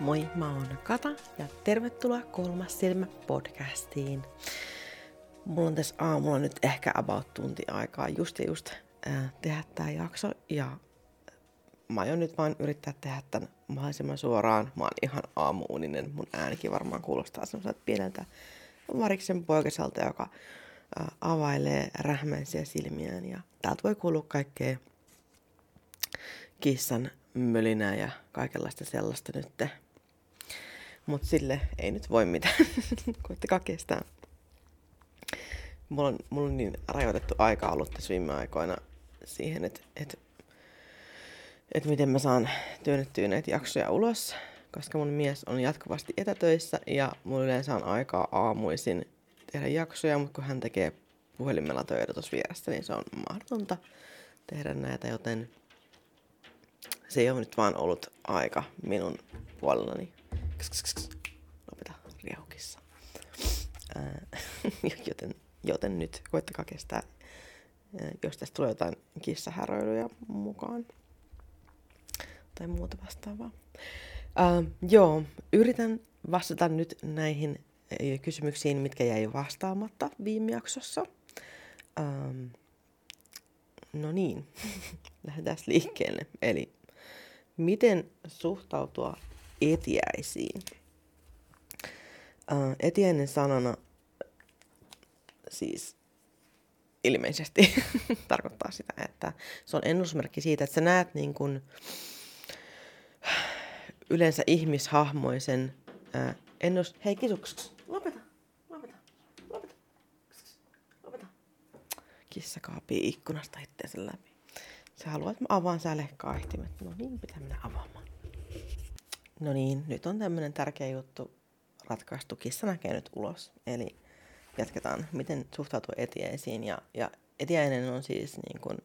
Moi, mä oon Kata ja tervetuloa Kolmas silmä podcastiin. Mulla on tässä aamulla nyt ehkä about tunti aikaa just ja just äh, tehdä tää jakso ja mä aion nyt vaan yrittää tehdä tän mahdollisimman suoraan. Mä oon ihan aamuuninen, mun äänikin varmaan kuulostaa semmoiselta pieneltä variksen poikaselta, joka äh, availee rähmäisiä silmiään ja täältä voi kuulua kaikkea kissan mölinää ja kaikenlaista sellaista nyt. Mutta sille ei nyt voi mitään. Koittakaa kestää. Mulla on, mulla on niin rajoitettu aika ollut tässä viime aikoina siihen, että et, et miten mä saan työnnettyä näitä jaksoja ulos, koska mun mies on jatkuvasti etätöissä ja mulla yleensä on aikaa aamuisin tehdä jaksoja, mutta kun hän tekee puhelimella töitä tuossa vieressä, niin se on mahdotonta tehdä näitä, joten se ei ole nyt vaan ollut aika minun puolellani. Lopeta riaukissa. joten, joten nyt koittakaa kestää, jos tästä tulee jotain kissahäröilyjä mukaan tai muuta vastaavaa. Uh, joo, yritän vastata nyt näihin kysymyksiin, mitkä jäi vastaamatta viime jaksossa. Um, no niin, lähdetään liikkeelle. Eli miten suhtautua etiäisiin. Uh, etiäinen sanana siis ilmeisesti tarkoittaa sitä, että se on ennusmerkki siitä, että sä näet niin kuin yleensä ihmishahmoisen uh, ennus... Hei kisuks, lopeta, lopeta, lopeta, lopeta. Kissa kaapii ikkunasta itseensä läpi. Sä haluat, että mä avaan sä lehkaihtimet. No niin, pitää mennä avaamaan. No niin, nyt on tämmöinen tärkeä juttu ratkaistu. Kissa näkee nyt ulos. Eli jatketaan, miten suhtautuu etiäisiin. Ja, ja etiäinen on siis niin kuin,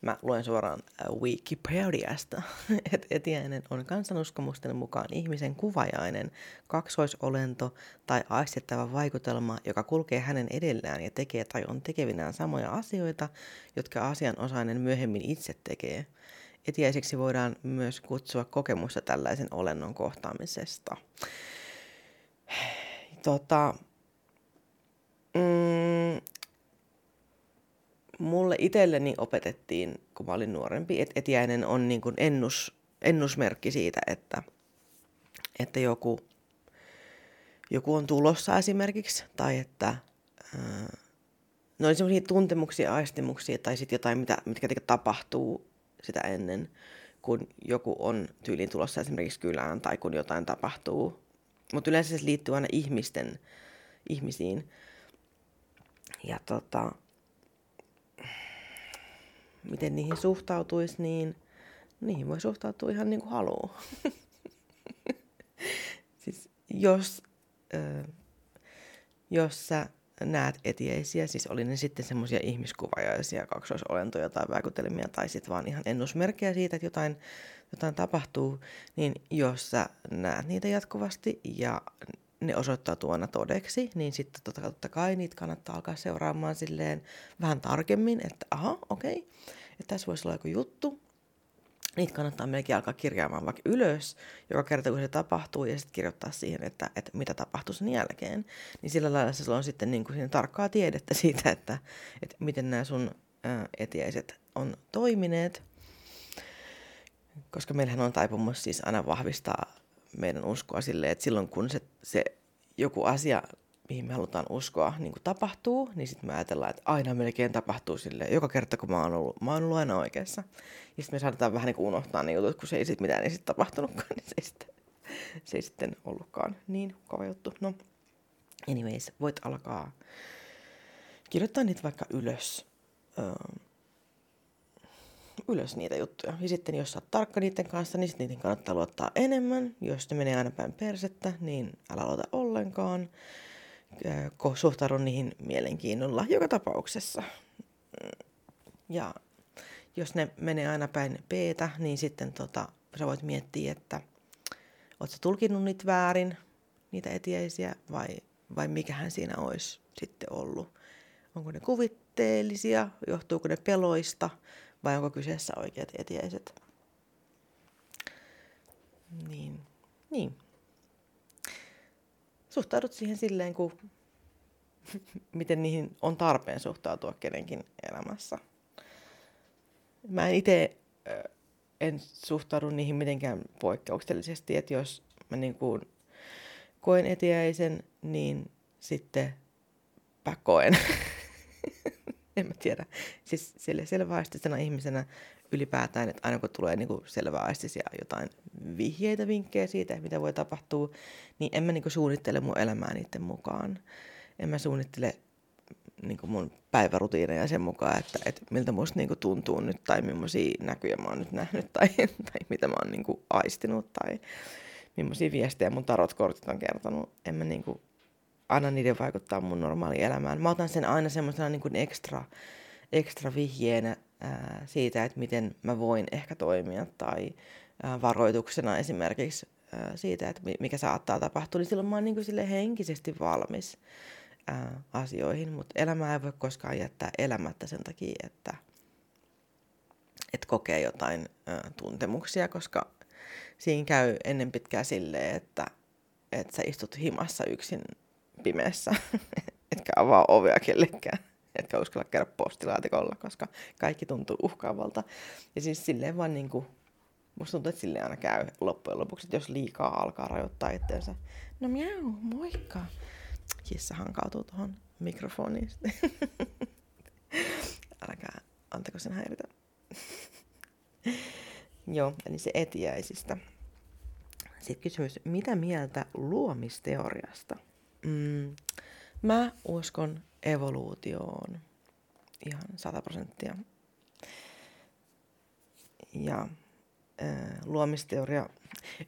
mä luen suoraan äh, Wikipediasta, että etiäinen on kansanuskomusten mukaan ihmisen kuvajainen, kaksoisolento tai aistettava vaikutelma, joka kulkee hänen edellään ja tekee tai on tekevinään samoja asioita, jotka asianosainen myöhemmin itse tekee. Etiäiseksi voidaan myös kutsua kokemusta tällaisen olennon kohtaamisesta. Tota, mm, mulle itselleni opetettiin, kun mä olin nuorempi, että etiäinen on niin kuin ennus, ennusmerkki siitä, että, että joku, joku on tulossa esimerkiksi, tai että ää, no oli semmoisia tuntemuksia, aistimuksia tai sitten jotain, mitä, mitkä tapahtuu sitä ennen, kun joku on tyyliin tulossa esimerkiksi kylään tai kun jotain tapahtuu. Mutta yleensä se liittyy aina ihmisten, ihmisiin. Ja tota, miten niihin suhtautuisi, niin niihin voi suhtautua ihan niin kuin haluaa. siis jos, ö, jos sä näet etieisiä, siis oli ne sitten semmoisia ihmiskuvajaisia kaksoisolentoja tai vaikutelmia tai sitten vaan ihan ennusmerkkejä siitä, että jotain, jotain tapahtuu, niin jos sä näet niitä jatkuvasti ja ne osoittautuu aina todeksi, niin sitten totta, totta kai niitä kannattaa alkaa seuraamaan silleen vähän tarkemmin, että aha, okei, okay, että tässä voisi olla joku juttu, niitä kannattaa melkein alkaa kirjaamaan vaikka ylös, joka kerta kun se tapahtuu, ja sitten kirjoittaa siihen, että, että mitä tapahtuu sen jälkeen. Niin sillä lailla se on sitten niin kuin tarkkaa tiedettä siitä, että, että miten nämä sun ää, etiäiset on toimineet. Koska meillähän on taipumus siis aina vahvistaa meidän uskoa silleen, että silloin kun se, se joku asia mihin me halutaan uskoa, niin kuin tapahtuu, niin sitten me ajatellaan, että aina melkein tapahtuu sille joka kerta, kun mä oon ollut, mä oon ollut aina oikeassa. Ja sitten me saadaan vähän niin kuin unohtaa ne jutut, kun se ei sitten mitään ei sit tapahtunutkaan, niin se ei, sitten, se ei sitten ollutkaan niin kova juttu. No, anyways, voit alkaa kirjoittaa niitä vaikka ylös. Öö, ylös niitä juttuja. Ja sitten jos sä oot tarkka niiden kanssa, niin sitten niiden kannattaa luottaa enemmän. Jos ne menee aina päin persettä, niin älä luota ollenkaan suhtaudun niihin mielenkiinnolla joka tapauksessa. Ja jos ne menee aina päin p niin sitten tota, sä voit miettiä, että oot sä tulkinnut niitä väärin, niitä etiäisiä, vai, vai mikähän siinä olisi sitten ollut. Onko ne kuvitteellisia, johtuuko ne peloista, vai onko kyseessä oikeat etiäiset. Niin, niin suhtaudut siihen silleen, kuin miten niihin on tarpeen suhtautua kenenkin elämässä. Mä en itse en suhtaudu niihin mitenkään poikkeuksellisesti, että jos mä niin kuin koen etiäisen, niin sitten koen. en mä tiedä. Siis sille selväaistisena ihmisenä ylipäätään, että aina kun tulee niin selväaistisia jotain vihjeitä, vinkkejä siitä, mitä voi tapahtua, niin en mä niin kuin suunnittele mun elämää niiden mukaan. En mä suunnittele niin kuin mun päivärutiineja sen mukaan, että, että miltä musta niin kuin tuntuu nyt tai millaisia näkyjä mä oon nyt nähnyt tai, tai mitä mä oon niin kuin aistinut tai millaisia viestejä mun tarotkortit on kertonut. En mä niin kuin anna niiden vaikuttaa mun normaaliin elämään. Mä otan sen aina semmoisena niin kuin ekstra, ekstra vihjeenä ää, siitä, että miten mä voin ehkä toimia tai ää, varoituksena esimerkiksi ää, siitä, että mikä saattaa tapahtua, niin silloin mä oon niin kuin sille henkisesti valmis ää, asioihin, mutta elämää ei voi koskaan jättää elämättä sen takia, että et kokee jotain ää, tuntemuksia, koska siinä käy ennen pitkää silleen, että, että sä istut himassa yksin pimeässä, etkä avaa ovea kellekään, etkä uskalla käydä postilaatikolla, koska kaikki tuntuu uhkaavalta. Ja siis silleen vaan niin kuin, musta tuntuu, että silleen aina käy loppujen lopuksi, että jos liikaa alkaa rajoittaa itseensä. No miau, moikka. Kissa hankautuu tuohon mikrofoniin. Älkää, antako sen häiritä. Joo, eli se etiäisistä. Sitten kysymys, mitä mieltä luomisteoriasta? Mm, mä uskon evoluutioon ihan 100 prosenttia. Ja äh, luomisteoria,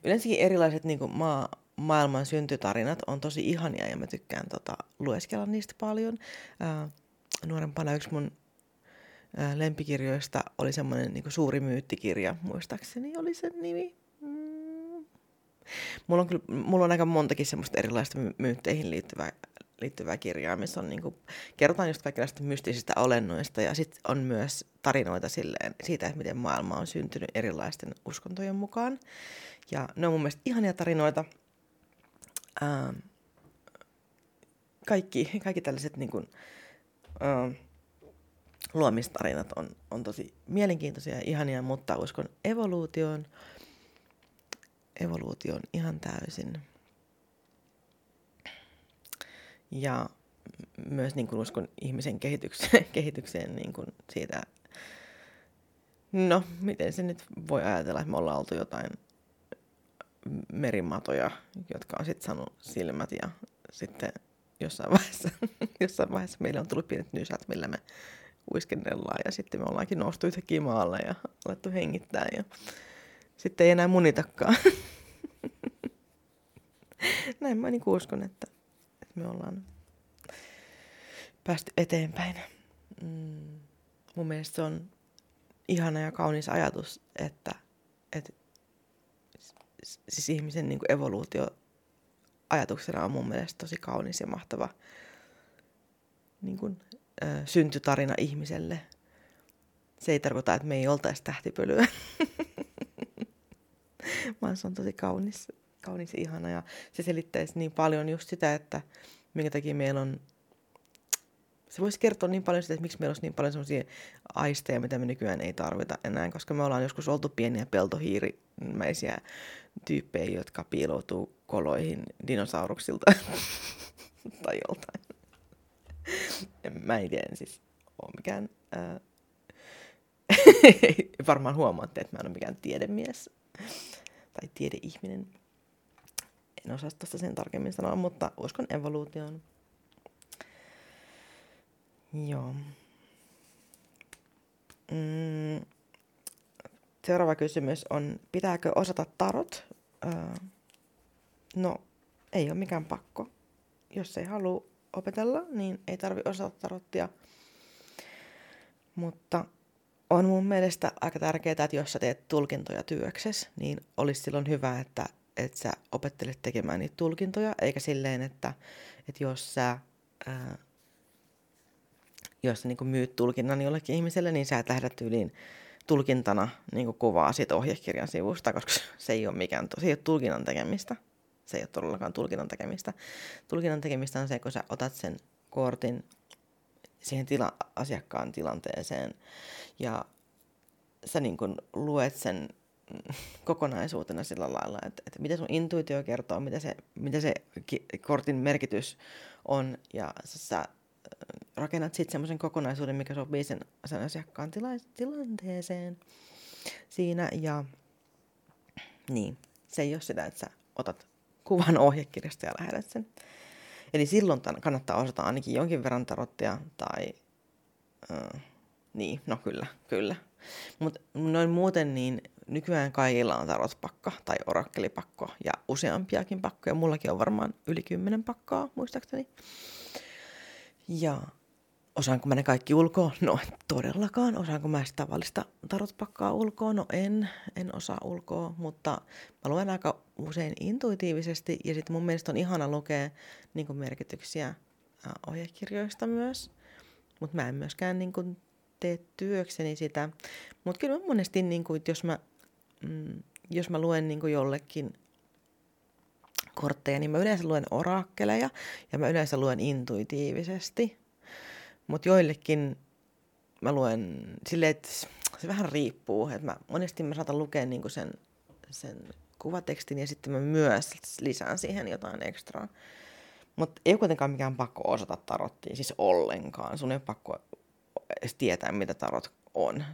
yleensäkin erilaiset niin kuin maa, maailman syntytarinat on tosi ihania ja mä tykkään tota, lueskella niistä paljon. Äh, nuorempana yksi mun äh, lempikirjoista oli semmoinen niin suuri myyttikirja, muistaakseni oli sen nimi. Mulla, on kyllä, mulla on aika montakin semmoista erilaista myytteihin liittyvää, liittyvää kirjaa, missä on, niin kuin, kerrotaan just kaikenlaista mystisistä olennoista ja sitten on myös tarinoita silleen, siitä, että miten maailma on syntynyt erilaisten uskontojen mukaan. Ja ne on mun mielestä ihania tarinoita. Ähm, kaikki, kaikki tällaiset niin kuin, ähm, luomistarinat on, on tosi mielenkiintoisia ja ihania, mutta uskon evoluutioon, evoluutioon ihan täysin. Ja myös niin kuin uskon ihmisen kehitykseen, kehitykseen niin kuin siitä, no miten se nyt voi ajatella, että me ollaan oltu jotain merimatoja, jotka on sitten saanut silmät ja sitten jossain vaiheessa, jossain vaiheessa meillä on tullut pienet nysät, millä me uiskennellaan ja sitten me ollaankin noustu yhtäkkiä maalle ja alettu hengittää ja sitten ei enää munitakaan. Näin mä niin uskon, että, että me ollaan päästy eteenpäin. Mm, mun mielestä se on ihana ja kaunis ajatus, että, että siis ihmisen niin evoluutio ajatuksena on mun mielestä tosi kaunis ja mahtava niin kuin, ö, syntytarina ihmiselle. Se ei tarkoita, että me ei oltaisi tähtipölyä, vaan se on tosi kaunis, kaunis ja ihana. Ja se selittäisi niin paljon just sitä, että minkä takia meillä on se voisi kertoa niin paljon sitä, että miksi meillä olisi niin paljon sellaisia aisteja, mitä me nykyään ei tarvita enää, koska me ollaan joskus oltu pieniä peltohiirimäisiä tyyppejä, jotka piiloutuu koloihin dinosauruksilta tai joltain. Mä en tiedä, siis ole mikään... Ää... Varmaan huomaatte, että mä en ole mikään tiedemies tai tiedeihminen. En osaa tuosta sen tarkemmin sanoa, mutta uskon evoluutioon. Joo. Mm. Seuraava kysymys on, pitääkö osata tarot? Öö, no, ei ole mikään pakko. Jos ei halua opetella, niin ei tarvi osata tarottia. Mutta on mun mielestä aika tärkeää, että jos sä teet tulkintoja työksessä, niin olisi silloin hyvä, että, että sä opettelet tekemään niitä tulkintoja, eikä silleen, että, että jos sä ää, jos sä niin myyt tulkinnan jollekin ihmiselle, niin sä et lähde tyyliin tulkintana niin kuvaa siitä ohjekirjan sivusta, koska se ei ole mikään, se ei ole tulkinnan tekemistä. Se ei ole todellakaan tulkinnan tekemistä. Tulkinnan tekemistä on se, kun sä otat sen kortin siihen tila- asiakkaan tilanteeseen ja sä niin luet sen kokonaisuutena sillä lailla, että, että mitä sun intuitio kertoo, mitä se, mitä se ki- kortin merkitys on ja sä rakennat sitten semmoisen kokonaisuuden, mikä sopii sen, sen asiakkaan tila- tilanteeseen siinä ja niin, se ei ole sitä, että sä otat kuvan ohjekirjasta ja lähetät sen. Eli silloin kannattaa osata ainakin jonkin verran tarottia tai... Uh, niin, no kyllä, kyllä. Mutta noin muuten niin nykyään kaikilla on tarotpakka tai orakkelipakko ja useampiakin pakkoja. Mullakin on varmaan yli kymmenen pakkaa, muistaakseni. Ja Osaanko mä ne kaikki ulkoa? No todellakaan. Osaanko mä sitä tavallista tarotpakkaa ulkoa? No en, en osaa ulkoa, mutta mä luen aika usein intuitiivisesti ja sitten mun mielestä on ihana lukea niin merkityksiä ohjekirjoista myös. Mutta mä en myöskään niin tee työkseni sitä. Mutta kyllä monesti, niin kuin, jos, mä, mm, jos mä luen niin kuin jollekin kortteja, niin mä yleensä luen orakkeleja ja mä yleensä luen intuitiivisesti – mutta joillekin mä luen silleen, että se vähän riippuu. Että mä, monesti mä saatan lukea niinku sen, sen kuvatekstin ja sitten mä myös lisään siihen jotain ekstraa. Mutta ei kuitenkaan mikään pakko osata tarottia, siis ollenkaan. Sun ei ole pakko edes tietää, mitä tarot on.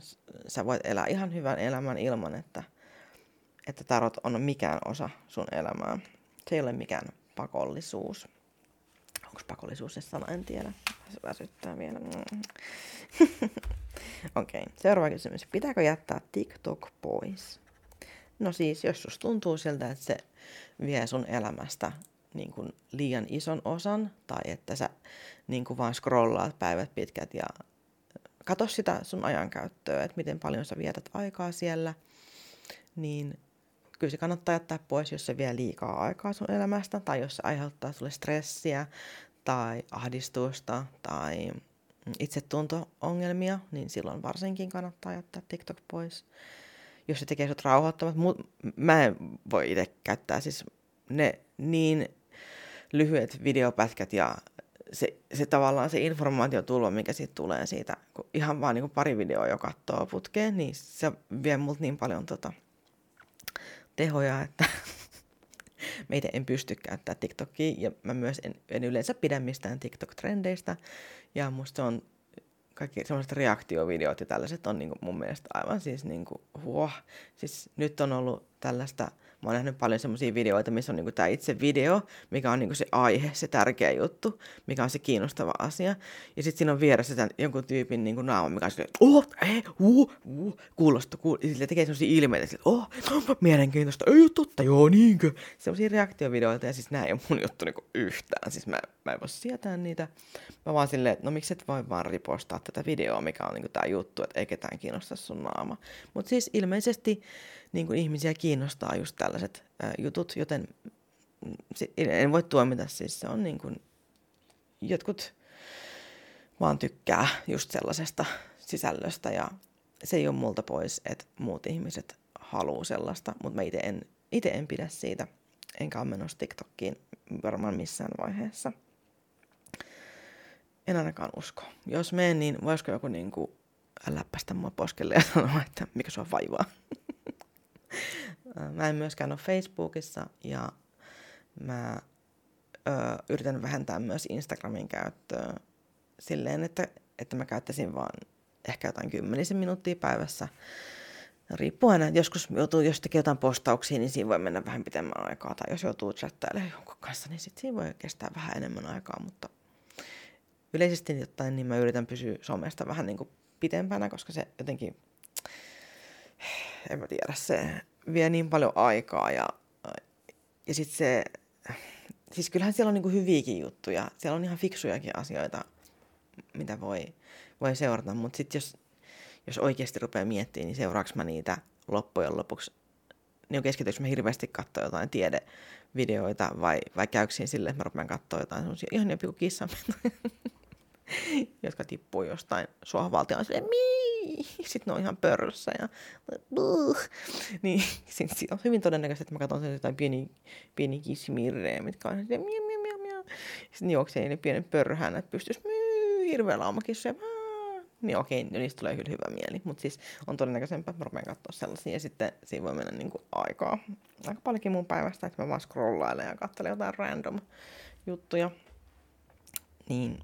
Sä voit elää ihan hyvän elämän ilman, että, että tarot on mikään osa sun elämää. Se ei ole mikään pakollisuus. Onko pakollisuus se sana, en tiedä. Se väsyttää vielä. Mm. Okei, okay. seuraava kysymys. Pitääkö jättää TikTok pois? No siis, jos susta tuntuu siltä, että se vie sun elämästä niin kuin liian ison osan, tai että sä niin kuin vaan scrollaat päivät pitkät ja katso sitä sun ajankäyttöä, että miten paljon sä vietät aikaa siellä, niin kyllä se kannattaa jättää pois, jos se vie liikaa aikaa sun elämästä, tai jos se aiheuttaa sulle stressiä, tai ahdistusta, tai itsetunto-ongelmia, niin silloin varsinkin kannattaa jättää TikTok pois. Jos se tekee sut mut mä en voi itse käyttää siis ne niin lyhyet videopätkät ja se, se tavallaan se informaatiotulva, mikä siitä tulee siitä, kun ihan vaan niin pari videoa jo katsoo putkeen, niin se vie multa niin paljon tota, tehoja, että meitä en pysty käyttämään TikTokia ja mä myös en, en yleensä pidä mistään TikTok-trendeistä ja musta on kaikki semmoiset reaktiovideot ja tällaiset on niin kuin mun mielestä aivan siis niin kuin, huoh. Siis nyt on ollut tällaista mä oon nähnyt paljon semmoisia videoita, missä on niinku tämä itse video, mikä on niinku se aihe, se tärkeä juttu, mikä on se kiinnostava asia. Ja sitten siinä on vieressä tämän jonkun tyypin niinku naama, mikä on silleen, oh, eh, uh, uh, kuulosta, kuulosta. Ja sille tekee semmoisia ilmeitä, että oh, mielenkiintoista, ei ole totta, joo, niinkö. Semmoisia reaktiovideoita, ja siis nämä ei ole mun juttu niinku yhtään. Siis mä, mä en voi sietää niitä. Mä vaan silleen, että no miksi et voi vaan ripostaa tätä videoa, mikä on niinku tämä juttu, että ei ketään kiinnosta sun naama. Mutta siis ilmeisesti niin kuin ihmisiä kiinnostaa just tällaiset ää, jutut, joten en voi tuomita, siis se on niin kuin, jotkut vaan tykkää just sellaisesta sisällöstä ja se ei ole multa pois, että muut ihmiset haluaa sellaista, mutta mä itse en, ite en pidä siitä, enkä ole menossa TikTokkiin varmaan missään vaiheessa. En ainakaan usko. Jos menen, niin voisiko joku niin kuin läppästä mua poskelle ja sanoa, että mikä sua vaivaa. Mä en myöskään ole Facebookissa ja mä ö, yritän vähentää myös Instagramin käyttöä silleen, että, että mä käyttäisin vaan ehkä jotain kymmenisen minuuttia päivässä. Riippuu aina, joskus joutuu, jos tekee jotain postauksia, niin siinä voi mennä vähän pitemmän aikaa. Tai jos joutuu chattailemaan jonkun kanssa, niin sitten siinä voi kestää vähän enemmän aikaa. Mutta yleisesti jotain, niin mä yritän pysyä somesta vähän niin kuin pitempänä, koska se jotenkin, en mä tiedä, se vie niin paljon aikaa ja, ja sitten se, siis kyllähän siellä on niinku hyviäkin juttuja, siellä on ihan fiksujakin asioita, mitä voi, voi seurata, mutta sitten jos, jos oikeasti rupeaa miettimään, niin seuraaks mä niitä loppujen lopuksi, niin keskityks mä hirveästi katsoa jotain tiedevideoita vai, vai käyksin sille, että mä rupean katsoa jotain semmosia ihan joku kissan jotka tippuu jostain sohvalta ja on silleen! Sitten ne on ihan pörrössä ja. Niin siinä on hyvin todennäköistä, että mä katson sen jotain pieni, pieni kissimirrejä, mitkä on silleen miau, miau, miau, miau. Sitten juoksee ne pienen pörrhän, että pystyisi myy, hirveä laumakissoja. Niin okei, niistä tulee kyllä hyvä mieli. Mutta siis on todennäköisempää, että mä rupean katsoa sellaisia. Ja sitten siinä voi mennä niinku aikaa. Aika paljonkin mun päivästä, että mä vaan scrollailen ja katselen jotain random juttuja. Niin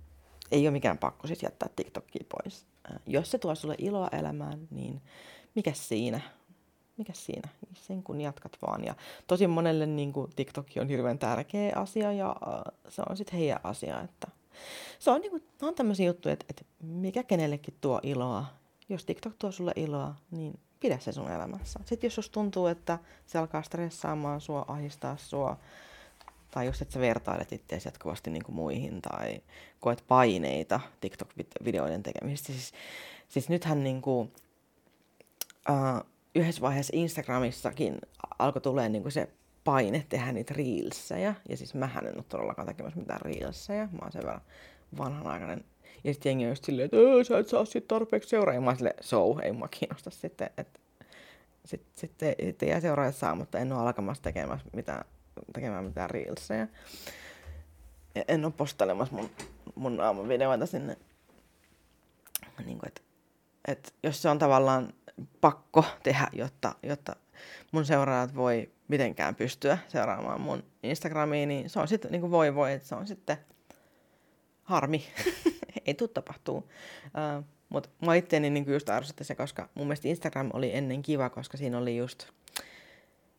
ei ole mikään pakko siis jättää TikTokia pois. Jos se tuo sulle iloa elämään, niin mikä siinä? Mikä siinä? Sen kun jatkat vaan. Ja tosi monelle niin kuin, TikTok on hirveän tärkeä asia ja äh, se on sitten heidän asia. Että se on, niin kuin, on tämmöisiä juttuja, että, että mikä kenellekin tuo iloa. Jos TikTok tuo sulle iloa, niin pidä se sun elämässä. Sitten jos tuntuu, että se alkaa stressaamaan sua, ahistaa sua, tai just, että sä vertailet itseäsi jatkuvasti niin kuin muihin tai koet paineita TikTok-videoiden tekemisestä. Siis, siis nythän niin kuin, uh, yhdessä vaiheessa Instagramissakin alkoi tulee niin kuin se paine tehdä niitä reelsejä. Ja siis mähän en ole todellakaan tekemässä mitään reelsejä. Mä oon sen verran vanhanaikainen. Ja sitten jengi on just silleen, että sä et saa sit tarpeeksi seuraajia. Mä oon silleen, so, ei mua kiinnosta sitten. Että sitten sit, sit, sit jää seuraajat saamatta. En ole alkamassa tekemässä mitään tekemään mitään reelseja. Ja en ole postelemassa mun, mun aamuvideoita sinne. Niin kuin, et, et jos se on tavallaan pakko tehdä, jotta, jotta mun seuraajat voi mitenkään pystyä seuraamaan mun Instagramiin, niin se on sitten niin kuin voi voi, että se on sitten harmi. Ei tule tapahtuu. Uh, Mutta mä itteeni niin just ärsytti se, koska mun mielestä Instagram oli ennen kiva, koska siinä oli just,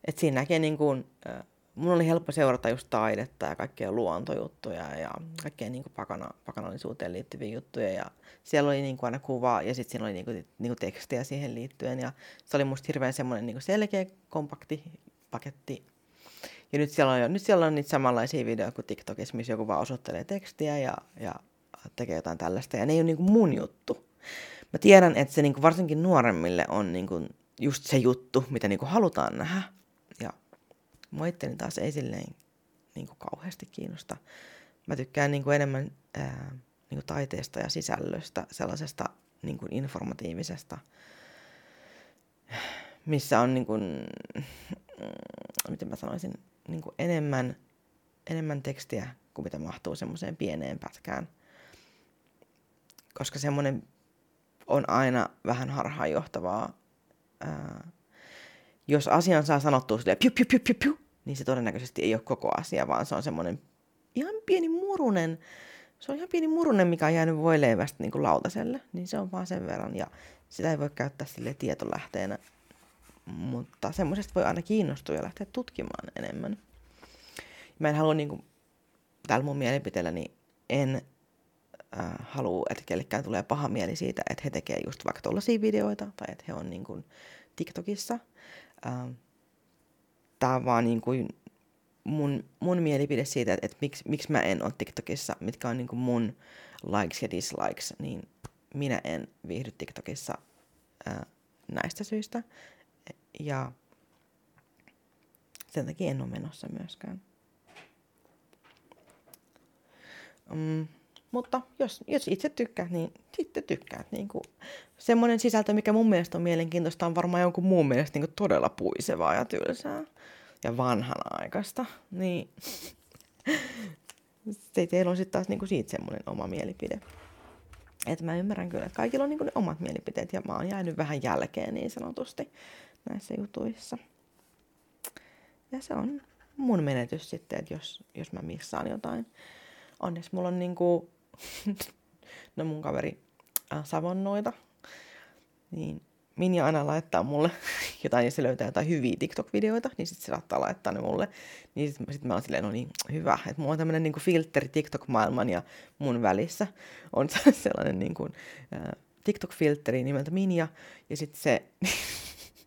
että siinä näkee niin kuin, uh, mun oli helppo seurata just taidetta ja kaikkia luontojuttuja ja kaikkea niin pakana, pakanallisuuteen liittyviä juttuja. Ja siellä oli niin kuin aina kuva ja sitten siinä oli niin kuin, niin kuin tekstiä siihen liittyen. Ja se oli musta hirveän semmoinen niin selkeä, kompakti paketti. Ja nyt siellä on, nyt siellä on niitä samanlaisia videoita kuin TikTokissa, missä joku vaan osoittelee tekstiä ja, ja tekee jotain tällaista. Ja ne ei ole niin kuin mun juttu. Mä tiedän, että se niin kuin varsinkin nuoremmille on niin kuin just se juttu, mitä niin kuin halutaan nähdä Mua itteni taas ei silleen niin kuin kauheasti kiinnosta. Mä tykkään niin kuin enemmän ää, niin kuin taiteesta ja sisällöstä, sellaisesta niin kuin informatiivisesta, missä on niin kuin, miten mä sanoisin, niin kuin enemmän, enemmän tekstiä kuin mitä mahtuu semmoiseen pieneen pätkään. Koska semmoinen on aina vähän harhaanjohtavaa ää, jos asian saa sanottua silleen piu, piu, piu, piu, piu, niin se todennäköisesti ei ole koko asia, vaan se on semmoinen ihan pieni murunen, se on ihan pieni murunen, mikä on jäänyt voileivästä niin kuin lautaselle, niin se on vaan sen verran, ja sitä ei voi käyttää sille tietolähteenä, mutta semmoisesta voi aina kiinnostua ja lähteä tutkimaan enemmän. Mä en halua, niin kuin, täällä mun mielipiteelläni, en äh, halua, että kellekään tulee paha mieli siitä, että he tekee just vaikka tollaisia videoita, tai että he on niin kuin, TikTokissa, äh, tämä on vaan niin kuin mun, mun mielipide siitä, että, että miksi, miksi mä en ole TikTokissa, mitkä on niin kuin mun likes ja dislikes, niin minä en viihdy TikTokissa ää, näistä syistä. Ja sen takia en ole menossa myöskään. Mm, mutta jos, jos itse tykkäät, niin sitten tykkäät. Niin kuin, semmoinen sisältö, mikä mun mielestä on mielenkiintoista, on varmaan jonkun muun mielestä niin kuin todella puisevaa ja tylsää ja vanhanaikaista. Niin se teillä on sitten taas niin siitä semmoinen oma mielipide. Että mä ymmärrän kyllä, että kaikilla on niin ne omat mielipiteet ja mä oon jäänyt vähän jälkeen niin sanotusti näissä jutuissa. Ja se on mun menetys sitten, että jos, jos mä missaan jotain. Onneksi mulla on niinku no mun kaveri äh, savonnoita, niin Minja aina laittaa mulle jotain, jos se löytää jotain hyviä TikTok-videoita, niin sitten se saattaa laittaa ne mulle. Niin sitten sit mä oon silleen, no niin, hyvä. Että mulla on tämmöinen niinku filteri TikTok-maailman ja mun välissä. On sellainen niinku, äh, TikTok-filteri nimeltä Minja. Ja sitten se,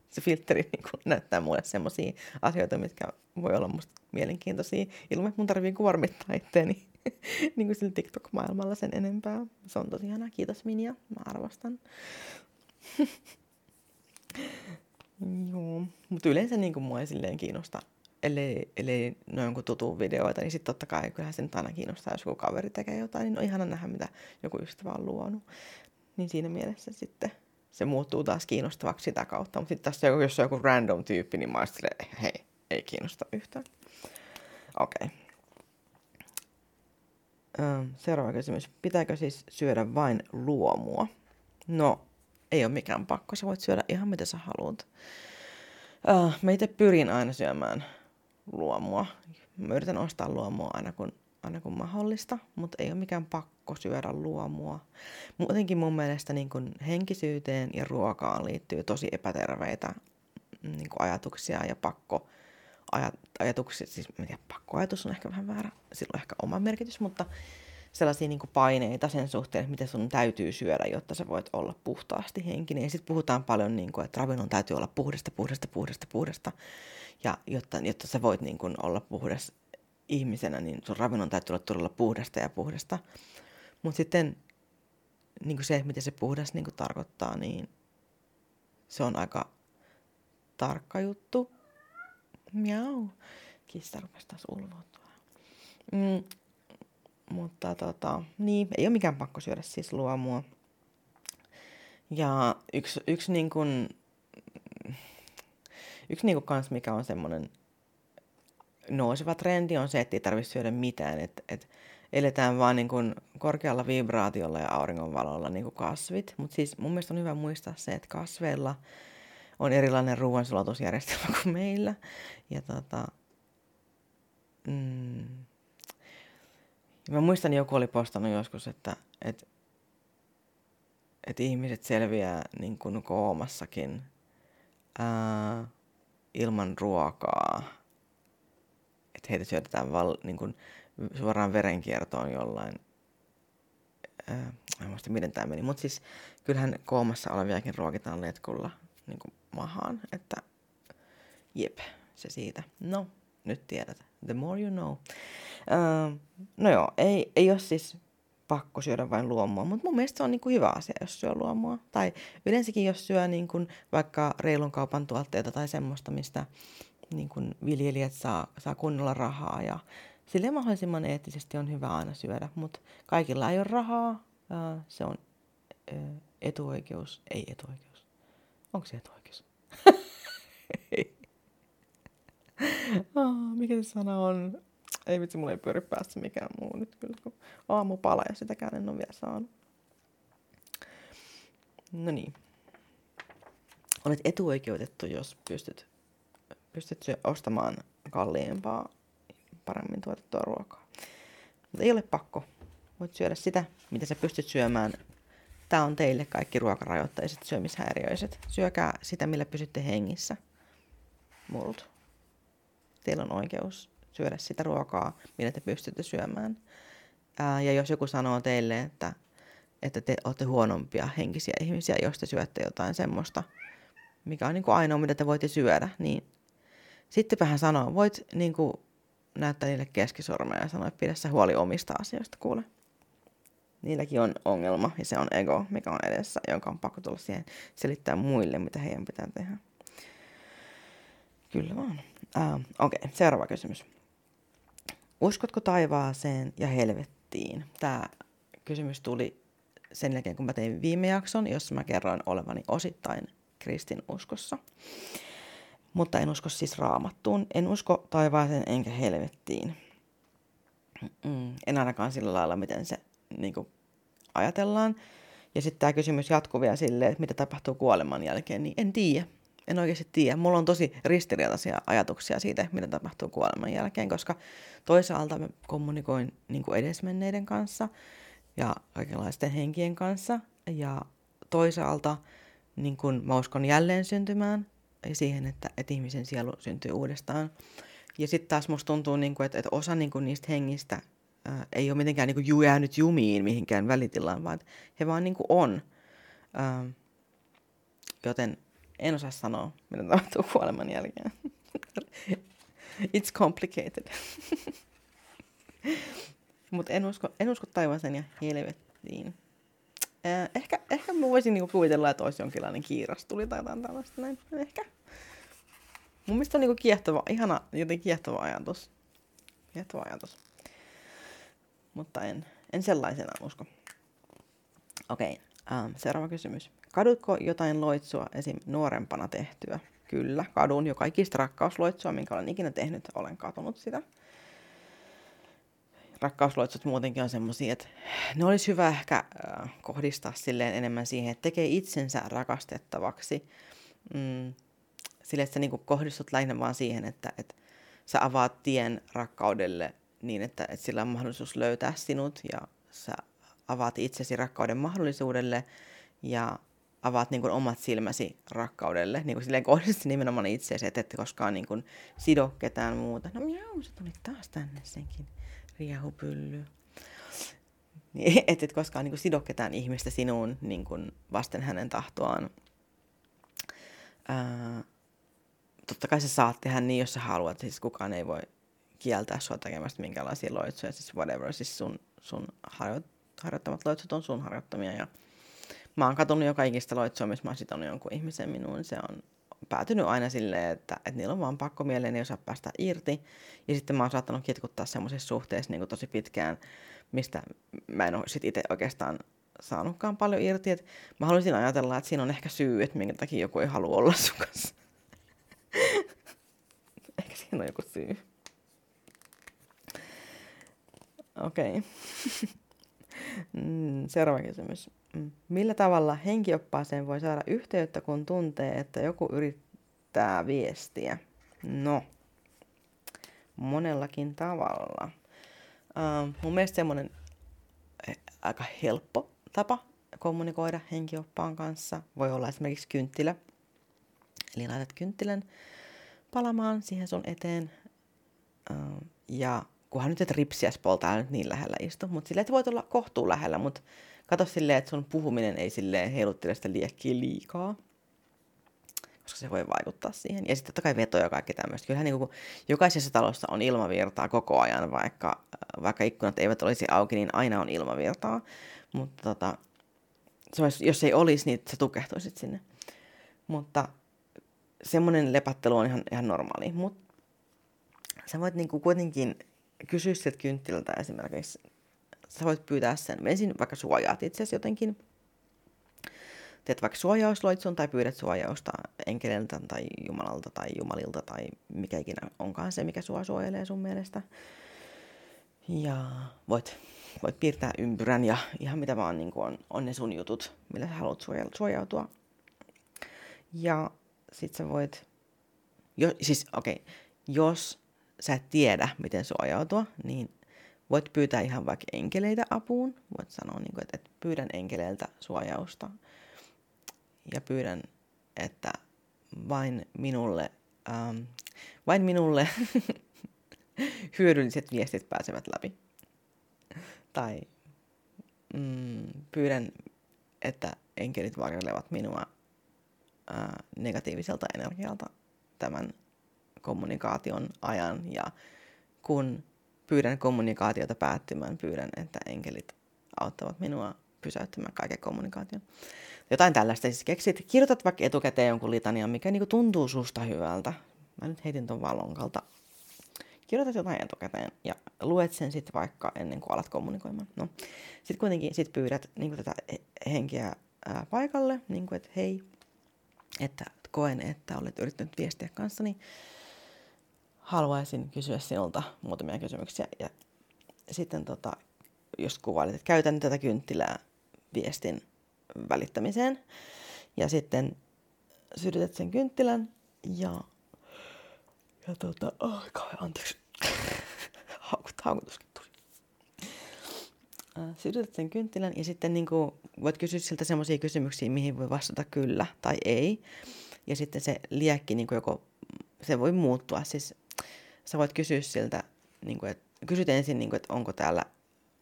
se filteri niinku näyttää mulle semmoisia asioita, mitkä voi olla musta mielenkiintoisia, ilman että mun tarvii kuormittaa itteeni niin kuin sillä TikTok-maailmalla sen enempää. Se on tosi ihanaa. Kiitos Minja, mä arvostan. Joo, mutta yleensä niin kuin mua ei silleen kiinnosta ellei, ellei ne jonkun tutun videoita, niin sitten totta kai kyllähän se nyt aina kiinnostaa, jos joku kaveri tekee jotain, niin on ihana nähdä, mitä joku ystävä on luonut. Niin siinä mielessä sitten se muuttuu taas kiinnostavaksi sitä kautta. Mutta sitten tässä jos on joku random tyyppi, niin mä hei, ei kiinnosta yhtään. Okei. Okay. Seuraava kysymys. Pitääkö siis syödä vain luomua? No, ei ole mikään pakko. Sä voit syödä ihan mitä sä haluat. Mä itse pyrin aina syömään luomua. Mä yritän ostaa luomua aina kun, aina kun mahdollista, mutta ei ole mikään pakko syödä luomua. Muutenkin mun mielestä niin kun henkisyyteen ja ruokaan liittyy tosi epäterveitä niin ajatuksia ja pakko ajat, ajatuksia, siis mä tiedän, pakkoajatus on ehkä vähän väärä, sillä on ehkä oma merkitys, mutta sellaisia niin paineita sen suhteen, että miten sun täytyy syödä, jotta sä voit olla puhtaasti henkinen. Ja sitten puhutaan paljon, niin kuin, että ravinnon täytyy olla puhdasta, puhdasta, puhdasta, puhdasta. Ja jotta, jotta sä voit niin kuin, olla puhdas ihmisenä, niin sun ravinnon täytyy olla todella puhdasta ja puhdasta. Mutta sitten niin kuin se, mitä se puhdas niin kuin tarkoittaa, niin se on aika tarkka juttu. Miau. Kissa rupesi taas ulvoa mm, Mutta tota, niin, ei ole mikään pakko syödä siis luomua. Ja yksi, yksi niin kuin, yksi niin kuin kans, mikä on semmoinen nouseva trendi on se, että ei tarvitse syödä mitään. Että et eletään vaan niin kuin korkealla vibraatiolla ja auringonvalolla niin kuin kasvit. Mutta siis mun mielestä on hyvä muistaa se, että kasveilla on erilainen ruoansulatusjärjestelmä kuin meillä. Ja tota, mm, mä muistan, joku oli postannut joskus, että et, et ihmiset selviää niin kuin koomassakin ää, ilman ruokaa. Että heitä syötetään val, niin kuin suoraan verenkiertoon jollain. Ää, en muista miten tämä meni, mutta siis kyllähän koomassa oleviakin ruokitaan letkulla niin kuin mahaan, että jep, se siitä. No, nyt tiedät. The more you know. Uh, no joo, ei, ei ole siis pakko syödä vain luomua, mutta mun mielestä se on niin kuin hyvä asia, jos syö luomua. Tai yleensäkin, jos syö niin kuin vaikka reilun kaupan tuotteita tai semmoista, mistä niin kuin viljelijät saa, saa kunnolla rahaa ja sille mahdollisimman eettisesti on hyvä aina syödä, mutta kaikilla ei ole rahaa. Uh, se on uh, etuoikeus, ei etuoikeus. Onko se etuoikeus? oh, mikä se sana on? Ei vitsi, mulla ei pyöri päässä mikään muu nyt kyllä, kun aamupala ja sitäkään en ole vielä saanut. No niin. Olet etuoikeutettu, jos pystyt, pystyt ostamaan kalliimpaa, paremmin tuotettua ruokaa. Mutta ei ole pakko. Voit syödä sitä, mitä sä pystyt syömään. Tämä on teille kaikki ruokarajoitteiset syömishäiriöiset. Syökää sitä, millä pysytte hengissä. Mult. Teillä on oikeus syödä sitä ruokaa, millä te pystytte syömään. Ää, ja jos joku sanoo teille, että, että te olette huonompia henkisiä ihmisiä, jos te syötte jotain semmoista, mikä on niin kuin ainoa, mitä te voitte syödä, niin sitten vähän sanoa, voit niin kuin näyttää niille keskisormea ja sanoa, että pidä sä huoli omista asioista, kuule. Niilläkin on ongelma ja se on ego, mikä on edessä, jonka on pakko tulla siihen selittää muille, mitä heidän pitää tehdä. Kyllä vaan. Uh, Okei, okay, seuraava kysymys. Uskotko taivaaseen ja helvettiin? Tämä kysymys tuli sen jälkeen, kun mä tein viime jakson, jossa mä kerroin olevani osittain kristinuskossa. Mutta en usko siis raamattuun. En usko taivaaseen enkä helvettiin. Mm, en ainakaan sillä lailla, miten se niin kuin, ajatellaan. Ja sitten tämä kysymys jatkuu vielä silleen, että mitä tapahtuu kuoleman jälkeen, niin en tiedä en oikeasti tiedä. Mulla on tosi ristiriitaisia ajatuksia siitä, mitä tapahtuu kuoleman jälkeen, koska toisaalta mä kommunikoin niin kuin edesmenneiden kanssa ja kaikenlaisten henkien kanssa. Ja toisaalta niin kuin mä uskon jälleen syntymään ja siihen, että, että ihmisen sielu syntyy uudestaan. Ja sitten taas musta tuntuu, niin kuin, että, että osa niin kuin niistä hengistä ää, ei ole mitenkään niin kuin jäänyt jumiin mihinkään välitilaan, vaan he vaan niin kuin on. Ää, joten en osaa sanoa, mitä tapahtuu kuoleman jälkeen. It's complicated. Mutta en usko, en usko taivaaseen ja helvettiin. Äh, ehkä, ehkä mä voisin niinku kuvitella, että olisi jonkinlainen kiiras tuli tai jotain tällaista näin. Ehkä. Mun mielestä on niinku kiehtova, ihana, jotenkin kiehtova ajatus. Kiehtova ajatus. Mutta en, en sellaisena usko. Okei, okay, ähm, seuraava kysymys. Kadutko jotain loitsua esim. nuorempana tehtyä? Kyllä, kadun jo kaikista rakkausloitsua, minkä olen ikinä tehnyt, olen katunut sitä. Rakkausloitsut muutenkin on semmosia, että ne olisi hyvä ehkä äh, kohdistaa silleen enemmän siihen, että tekee itsensä rakastettavaksi. Mm, sille, että sä niin kohdistut lähinnä vaan siihen, että, että sä avaat tien rakkaudelle niin, että, että sillä on mahdollisuus löytää sinut ja sä avaat itsesi rakkauden mahdollisuudelle ja avaat niin kuin omat silmäsi rakkaudelle, niin kuin silleen kohdisesti nimenomaan itseesi, että ette koskaan niin kuin sido ketään muuta. No miau, sä tulit taas tänne senkin riehupylly. Niin, et et koskaan niin kuin sido ketään ihmistä sinuun niin kuin vasten hänen tahtoaan. Ää, totta kai sä saat tehdä niin, jos sä haluat. Siis kukaan ei voi kieltää sua tekemästä minkälaisia loitsuja. Siis whatever, siis sun, sun harjoittamat loitsut on sun harjoittamia. Ja mä oon katunut joka ikistä loitsua, missä mä oon sitonut jonkun ihmisen minuun. Se on päätynyt aina silleen, että, että niillä on vaan pakko mieleen, ei osaa päästä irti. Ja sitten mä oon saattanut kitkuttaa semmoisissa suhteissa niin tosi pitkään, mistä mä en ole sit itse oikeastaan saanutkaan paljon irti. Et mä haluaisin ajatella, että siinä on ehkä syy, että minkä takia joku ei halua olla sun kanssa. ehkä siinä on joku syy. Okei. Mm, seuraava kysymys. Mm. Millä tavalla henkioppaaseen voi saada yhteyttä, kun tuntee, että joku yrittää viestiä? No, monellakin tavalla. Uh, mun mielestä semmoinen eh, aika helppo tapa kommunikoida henkioppaan kanssa voi olla esimerkiksi kynttilä. Eli laitat kynttilän palamaan siihen sun eteen. Uh, ja kunhan nyt et ripsiäs poltaa nyt niin lähellä istu, mutta silleen, että voit olla kohtuu lähellä, mutta kato silleen, että sun puhuminen ei silleen heiluttele sitä liekkiä liikaa, koska se voi vaikuttaa siihen. Ja sitten totta kai vetoja ja kaikki tämmöistä. Kyllähän niin kuin, jokaisessa talossa on ilmavirtaa koko ajan, vaikka, vaikka ikkunat eivät olisi auki, niin aina on ilmavirtaa. Mutta tota, se olisi, jos ei olisi, niin sä tukehtuisit sinne. Mutta semmoinen lepattelu on ihan, ihan normaali. Mutta sä voit niinku kuitenkin kysyä sieltä kynttilältä esimerkiksi, sä voit pyytää sen. Ensin vaikka suojaat itsesi jotenkin, teet vaikka suojausloitsun tai pyydät suojausta enkeliltä tai Jumalalta tai Jumalilta tai mikä ikinä onkaan se, mikä sua suojelee sun mielestä. Ja voit, voit piirtää ympyrän ja ihan mitä vaan niin on, on ne sun jutut, millä sä haluat suojautua. Ja sit sä voit, jo, siis okei, okay, jos sä et tiedä, miten suojautua, niin voit pyytää ihan vaikka enkeleitä apuun. Voit sanoa, niin kuin, että, että pyydän enkeleiltä suojausta. Ja pyydän, että vain minulle, ähm, vain minulle hyödylliset viestit pääsevät läpi. Tai mm, pyydän, että enkelit varjelevat minua äh, negatiiviselta energialta tämän kommunikaation ajan ja kun pyydän kommunikaatiota päättymään, pyydän, että enkelit auttavat minua pysäyttämään kaiken kommunikaation. Jotain tällaista siis keksit. Kirjoitat vaikka etukäteen jonkun litanian, mikä niinku tuntuu susta hyvältä. Mä nyt heitin ton valonkalta. Kirjoitat jotain etukäteen ja luet sen sitten vaikka ennen kuin alat kommunikoimaan. No, sitten kuitenkin sit pyydät niin tätä henkeä ää, paikalle, niin kuin, että hei, että koen, että olet yrittänyt viestiä kanssani haluaisin kysyä sinulta muutamia kysymyksiä. Ja sitten tota, jos kuvailit, että käytän tätä kynttilää viestin välittämiseen. Ja sitten sytytät sen kynttilän ja, ja tota, oh, kauhean, anteeksi, haukut, haukutuskin tuli. Sytytät sen kynttilän ja sitten niin kuin, voit kysyä siltä semmoisia kysymyksiä, mihin voi vastata kyllä tai ei. Ja sitten se liekki niin kuin joko, se voi muuttua. Siis sä voit kysyä siltä, niin kuin, että kysyt ensin, niin kuin, että onko täällä,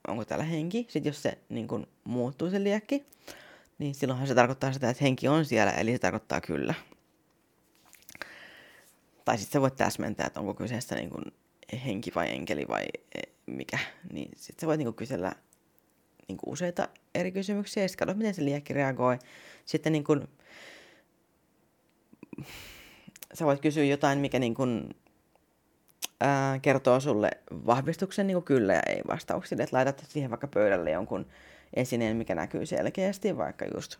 onko täällä henki. Sitten jos se niin kuin, muuttuu se liekki, niin silloinhan se tarkoittaa sitä, että henki on siellä, eli se tarkoittaa kyllä. Tai sitten sä voit täsmentää, että onko kyseessä niin kuin, henki vai enkeli vai e, mikä. Niin sitten sä voit niin kuin, kysellä niin kuin, useita eri kysymyksiä ja sitten katsot, miten se liekki reagoi. Sitten niin kuin, sä voit kysyä jotain, mikä niin kuin, ää, kertoo sulle vahvistuksen niin kyllä ja ei vastauksille. Että laitat siihen vaikka pöydälle jonkun esineen, mikä näkyy selkeästi, vaikka just,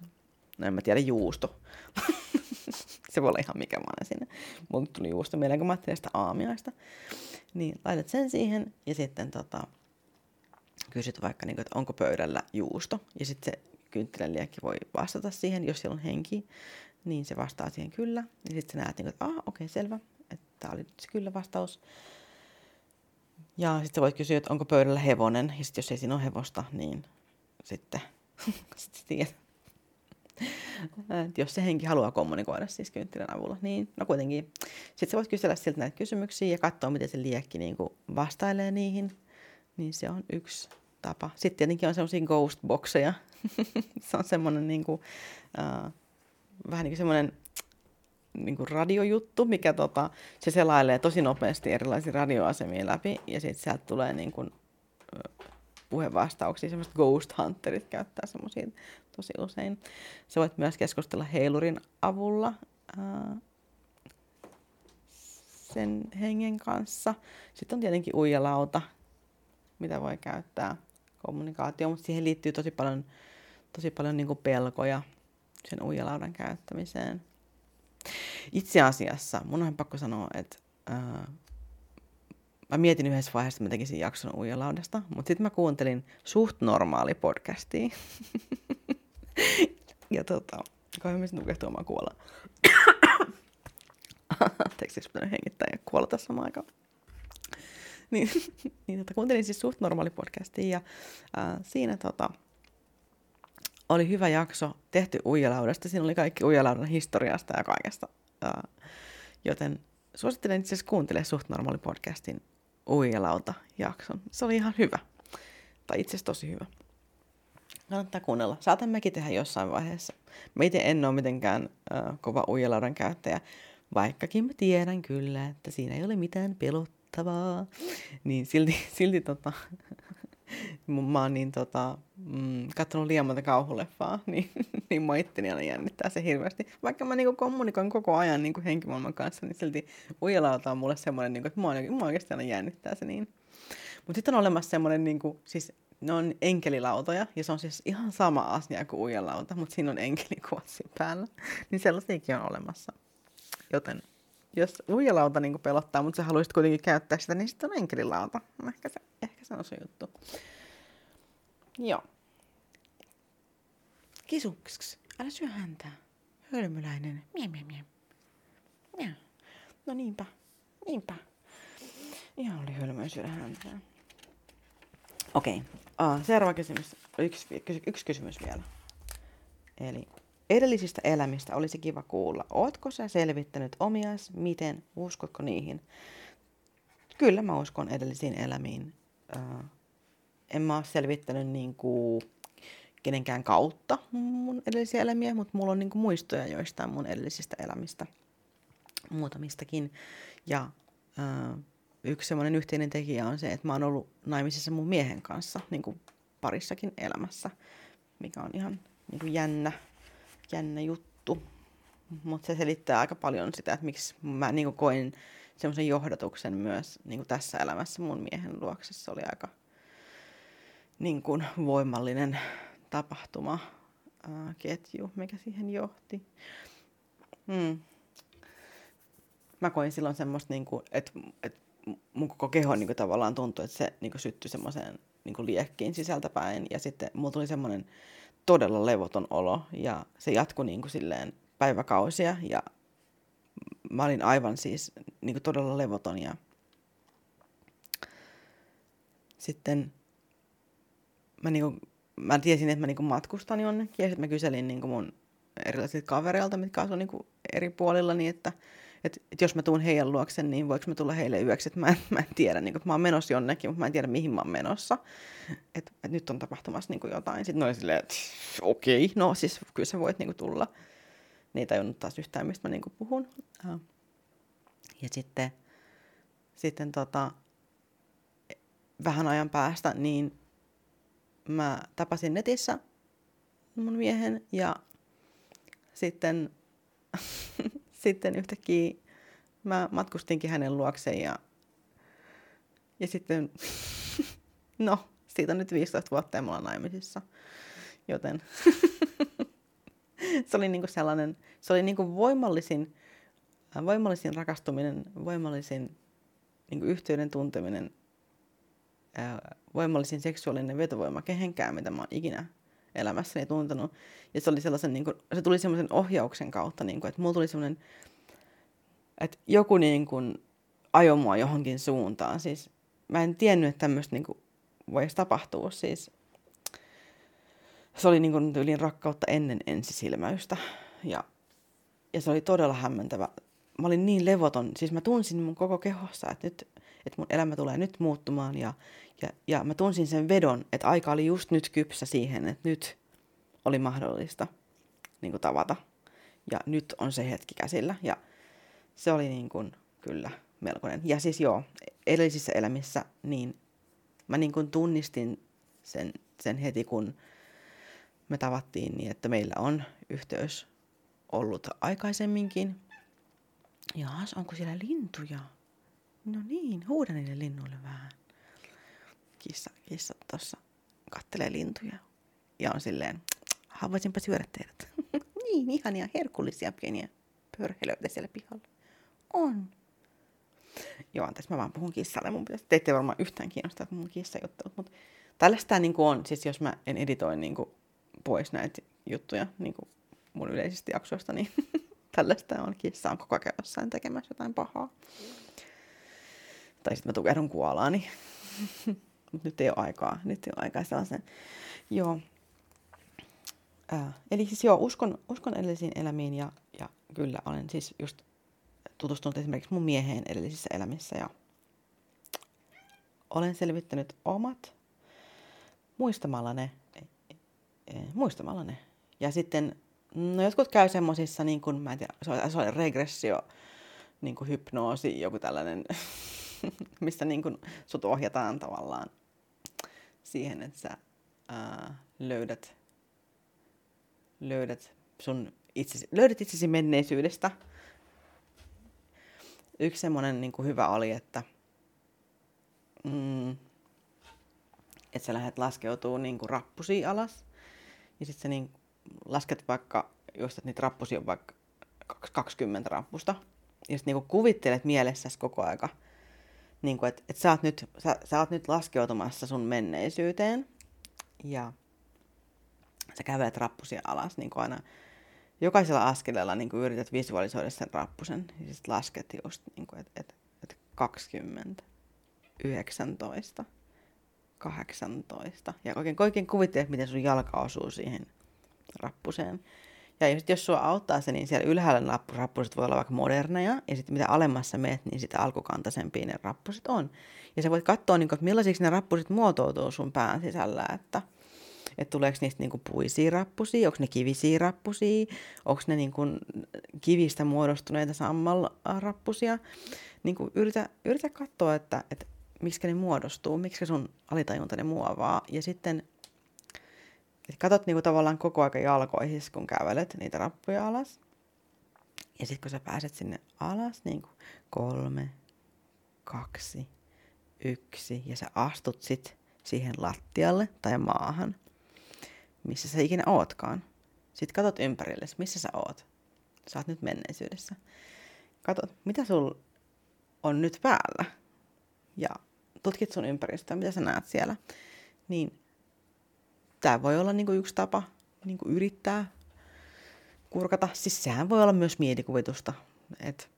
no en mä tiedä, juusto. se voi olla ihan mikä vaan sinne. Mulle tuli juusto mieleen, kun mä ajattelin sitä aamiaista. Niin laitat sen siihen ja sitten tota, kysyt vaikka, niin kuin, että onko pöydällä juusto. Ja sitten se kynttilän liekki voi vastata siihen, jos siellä on henki. Niin se vastaa siihen kyllä. Ja sitten sä näet, niin kuin, että ah, okei, okay, selvä. Tämä oli se kyllä vastaus. Ja sitten voit kysyä, että onko pöydällä hevonen. Ja sitten jos ei siinä ole hevosta, niin sitten, sitten tiedät. Et jos se henki haluaa kommunikoida siis kynttilän avulla, niin no kuitenkin. Sitten sä voit kysellä siltä näitä kysymyksiä ja katsoa, miten se liekki niin kuin vastailee niihin. Niin se on yksi tapa. Sitten tietenkin on semmoisia ghostboxeja. se on semmoinen niin kuin, vähän niin kuin semmoinen niin kuin radiojuttu, mikä tota, se selailee tosi nopeasti erilaisia radioasemia läpi ja sitten sieltä tulee niin kuin, puhevastauksia, semmoiset ghost hunterit käyttää semmoisia tosi usein. Sä voit myös keskustella heilurin avulla ää, sen hengen kanssa. Sitten on tietenkin uijalauta, mitä voi käyttää kommunikaatio, mutta siihen liittyy tosi paljon, tosi paljon niin pelkoja sen uijalaudan käyttämiseen. Itse asiassa, mun on pakko sanoa, että ää, mä mietin yhdessä vaiheessa, että mä tekisin jakson uijalaudasta, mutta sitten mä kuuntelin suht normaali podcastia. ja tota, kauhean mistä nukehtuu omaan kuolla. Anteeksi, pitänyt hengittää ja kuolla tässä samaan aikaan. niin, niin tota, kuuntelin siis suht normaali podcastia ja ää, siinä tota, oli hyvä jakso tehty uijalaudasta. Siinä oli kaikki uijalaudan historiasta ja kaikesta. Joten suosittelen itse asiassa kuuntele suht normaali podcastin uijalauta jakson. Se oli ihan hyvä. Tai itse asiassa tosi hyvä. Kannattaa kuunnella. Saatan mekin tehdä jossain vaiheessa. Mä itse en ole mitenkään äh, kova uijalaudan käyttäjä, vaikkakin mä tiedän kyllä, että siinä ei ole mitään pelottavaa. Niin silti, silti tota, mä oon niin tota, mm, katsonut liian monta kauhuleffaa, niin, niin mä itteni aina jännittää se hirveästi. Vaikka mä niinku kommunikoin koko ajan niinku henkimaailman kanssa, niin silti uijalauta on mulle semmoinen, niinku, että mua, mua oikeasti aina jännittää se niin. Mutta sitten on olemassa semmoinen, niinku, siis ne on enkelilautoja, ja se on siis ihan sama asia kuin uijalauta, mutta siinä on enkelikuvat päällä. Niin sellaisiakin on olemassa. Joten jos uijalauta niin pelottaa, mutta sä haluaisit kuitenkin käyttää sitä, niin sitten on enkelilauta. Ehkä se, ehkä se on se juttu. Joo. Kisu, älä syö häntä. Hölmöläinen. Mie, mie, mie. Mie. No niinpä, niinpä. Ihan oli hölmöä syödä häntä. Okei, okay. uh, seuraava kysymys. Yksi, yksi kysymys vielä. Eli edellisistä elämistä olisi kiva kuulla. Ootko sä selvittänyt omias? Miten? Uskotko niihin? Kyllä mä uskon edellisiin elämiin. Uh, en mä ole selvittänyt niin kuin kenenkään kautta mun edellisiä elämiä, mutta mulla on niin kuin muistoja joistain mun edellisistä elämistä. Muutamistakin. Ja uh, yksi semmoinen yhteinen tekijä on se, että mä oon ollut naimisissa mun miehen kanssa niin kuin parissakin elämässä, mikä on ihan niin kuin jännä, jännä juttu. Mutta se selittää aika paljon sitä, että miksi mä niin koin semmoisen johdatuksen myös niin tässä elämässä mun miehen luokse. Se oli aika niin kuin voimallinen tapahtuma, ketju, mikä siihen johti. Hmm. Mä koin silloin semmoista, niin että, että mun koko keho niin kuin, tavallaan tuntui, että se niin kuin, syttyi semmoiseen niin liekkiin sisältäpäin. Ja sitten mulla tuli semmoinen todella levoton olo ja se jatkui niin kuin, silleen päiväkausia ja mä olin aivan siis niin kuin, todella levoton ja sitten mä, niin kuin, mä tiesin, että mä niin kuin, matkustan jonnekin ja sitten mä kyselin niin kuin, mun erilaisilta kavereilta, mitkä asuivat niin eri puolilla, niin että että et jos mä tuun heidän luoksen, niin voiko mä tulla heille yöksi, että mä en, mä en tiedä, niin kun, mä oon menossa jonnekin, mutta mä en tiedä, mihin mä oon menossa. Että et nyt on tapahtumassa niin jotain. Sitten ne oli silleen, että okei, okay, no siis kyllä sä voit niin tulla. Ne ei tajunnut taas yhtään, mistä mä niin puhun. Ja sitten, sitten tota, vähän ajan päästä, niin mä tapasin netissä mun miehen ja sitten sitten yhtäkkiä mä matkustinkin hänen luokseen ja, ja sitten, no, siitä on nyt 15 vuotta ja me ollaan naimisissa. Joten se oli niinku sellainen, se oli niinku voimallisin, voimallisin rakastuminen, voimallisin niinku yhteyden tunteminen, voimallisin seksuaalinen vetovoima kehenkään, mitä mä oon ikinä elämässäni tuntenut. Ja se oli sellaisen, niin kuin, se tuli semmoisen ohjauksen kautta, niin kuin, että mulla tuli semmoinen, että joku niin kuin ajoi mua johonkin suuntaan. Siis mä en tiennyt, että tämmöistä niin kuin, voisi tapahtua. Siis se oli niin kuin rakkautta ennen ensisilmäystä. Ja, ja se oli todella hämmentävä. Mä olin niin levoton, siis mä tunsin mun koko kehossa, että nyt että mun elämä tulee nyt muuttumaan ja, ja, ja mä tunsin sen vedon, että aika oli just nyt kypsä siihen, että nyt oli mahdollista niin kuin tavata. Ja nyt on se hetki käsillä. Ja se oli niin kuin, kyllä melkoinen. Ja siis joo, edellisissä elämissä niin mä niin kuin tunnistin sen, sen heti, kun me tavattiin niin, että meillä on yhteys ollut aikaisemminkin. Jaas, onko siellä lintuja? No niin, huuda niille linnuille vähän. Kissa, kissa tuossa kattelee lintuja ja on silleen, haluaisinpa syödä teidät. niin, ihania, herkullisia pieniä pörhelöitä siellä pihalla. On. Joo, anteeksi, mä vaan puhun kissalle. Mun pitäisi, teitä ei varmaan yhtään kiinnostaa mun kissajuttelut, mutta tällaista niin on, siis jos mä en editoi kuin, pois näitä juttuja niin kuin mun yleisistä jaksoista, niin tällaista on. Kissa on koko ajan jossain tekemässä jotain pahaa. Tai sitten mä tukehdun kuolaani. Mutta nyt ei ole aikaa. Nyt ei ole aikaa sellaisen. Joo. Ää, eli siis joo, uskon, uskon edellisiin elämiin ja, ja kyllä olen siis just tutustunut esimerkiksi mun mieheen edellisissä elämissä ja olen selvittänyt omat muistamalla ne, e, e, muistamalla ne. Ja sitten, no jotkut käy semmosissa, niin kuin, mä en tiedä, se on, se on regressio, niin kuin hypnoosi, joku tällainen missä niin kuin sut ohjataan tavallaan siihen, että sä ää, löydät, löydät sun itsesi, löydät itsesi menneisyydestä. Yksi semmoinen niin kuin hyvä oli, että, mm, että sä lähdet laskeutuu niin kuin rappusia alas. Ja sitten sä niin lasket vaikka, että niitä rappusia on vaikka 20 rappusta. Ja sitten niin kuvittelet mielessäsi koko aika, niin kuin, että, että sä, oot nyt, sä, sä oot nyt laskeutumassa sun menneisyyteen. Ja sä kävelet rappusia alas niin kuin aina jokaisella askeleella niin kuin yrität visualisoida sen rappusen. Ja sitten lasket just, niin kuin, että, että, että 20, 19, 18 ja oikein, oikein kuvittelet, miten sun jalka osuu siihen rappuseen. Ja jos, jos sua auttaa se, niin siellä ylhäällä rappuset voi olla vaikka moderneja, ja sitten mitä alemmassa meet, niin sitä alkukantaisempia ne rappuset on. Ja sä voit katsoa, niin kuin, että millaisiksi ne rappuset muotoutuu sun pään sisällä, että, että tuleeko niistä niin kuin puisia rappusia, onko ne kivisiä rappusia, onko ne niin kuin kivistä muodostuneita sammalrappusia. Niin kuin yritä, yritä katsoa, että, että miksi ne muodostuu, miksi sun alitajunta ne muovaa, ja sitten et katot niinku tavallaan koko aika jalkoihin, kun kävelet niitä rappuja alas. Ja sitten kun sä pääset sinne alas, niin kuin kolme, kaksi, yksi, ja sä astut sit siihen lattialle tai maahan, missä sä ikinä ootkaan. Sitten katot ympärille, missä sä oot. Sä oot nyt menneisyydessä. Katot, mitä sul on nyt päällä. Ja tutkit sun ympäristöä, mitä sä näet siellä. Niin tämä voi olla niinku yksi tapa niinku yrittää kurkata. Siis sehän voi olla myös mielikuvitusta. Et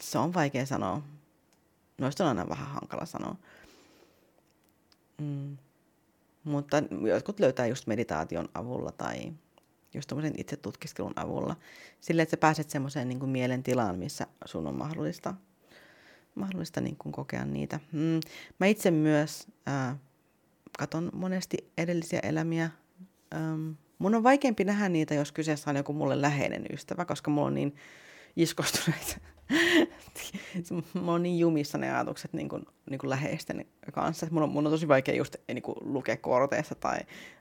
se on vaikea sanoa. Noista on aina vähän hankala sanoa. Mm. Mutta jotkut löytää just meditaation avulla tai just itse itsetutkiskelun avulla. Sillä, että sä pääset semmoiseen niin mielentilaan, missä sun on mahdollista, mahdollista niin kuin kokea niitä. Mm. Mä itse myös äh, katon monesti edellisiä elämiä. Ähm, mun on vaikeampi nähdä niitä, jos kyseessä on joku mulle läheinen ystävä, koska mulla on niin iskostuneet. mulla on niin jumissa ne ajatukset niin kuin, niin kuin läheisten kanssa. Mun on, mun on tosi vaikea just niin kuin lukea korteissa tai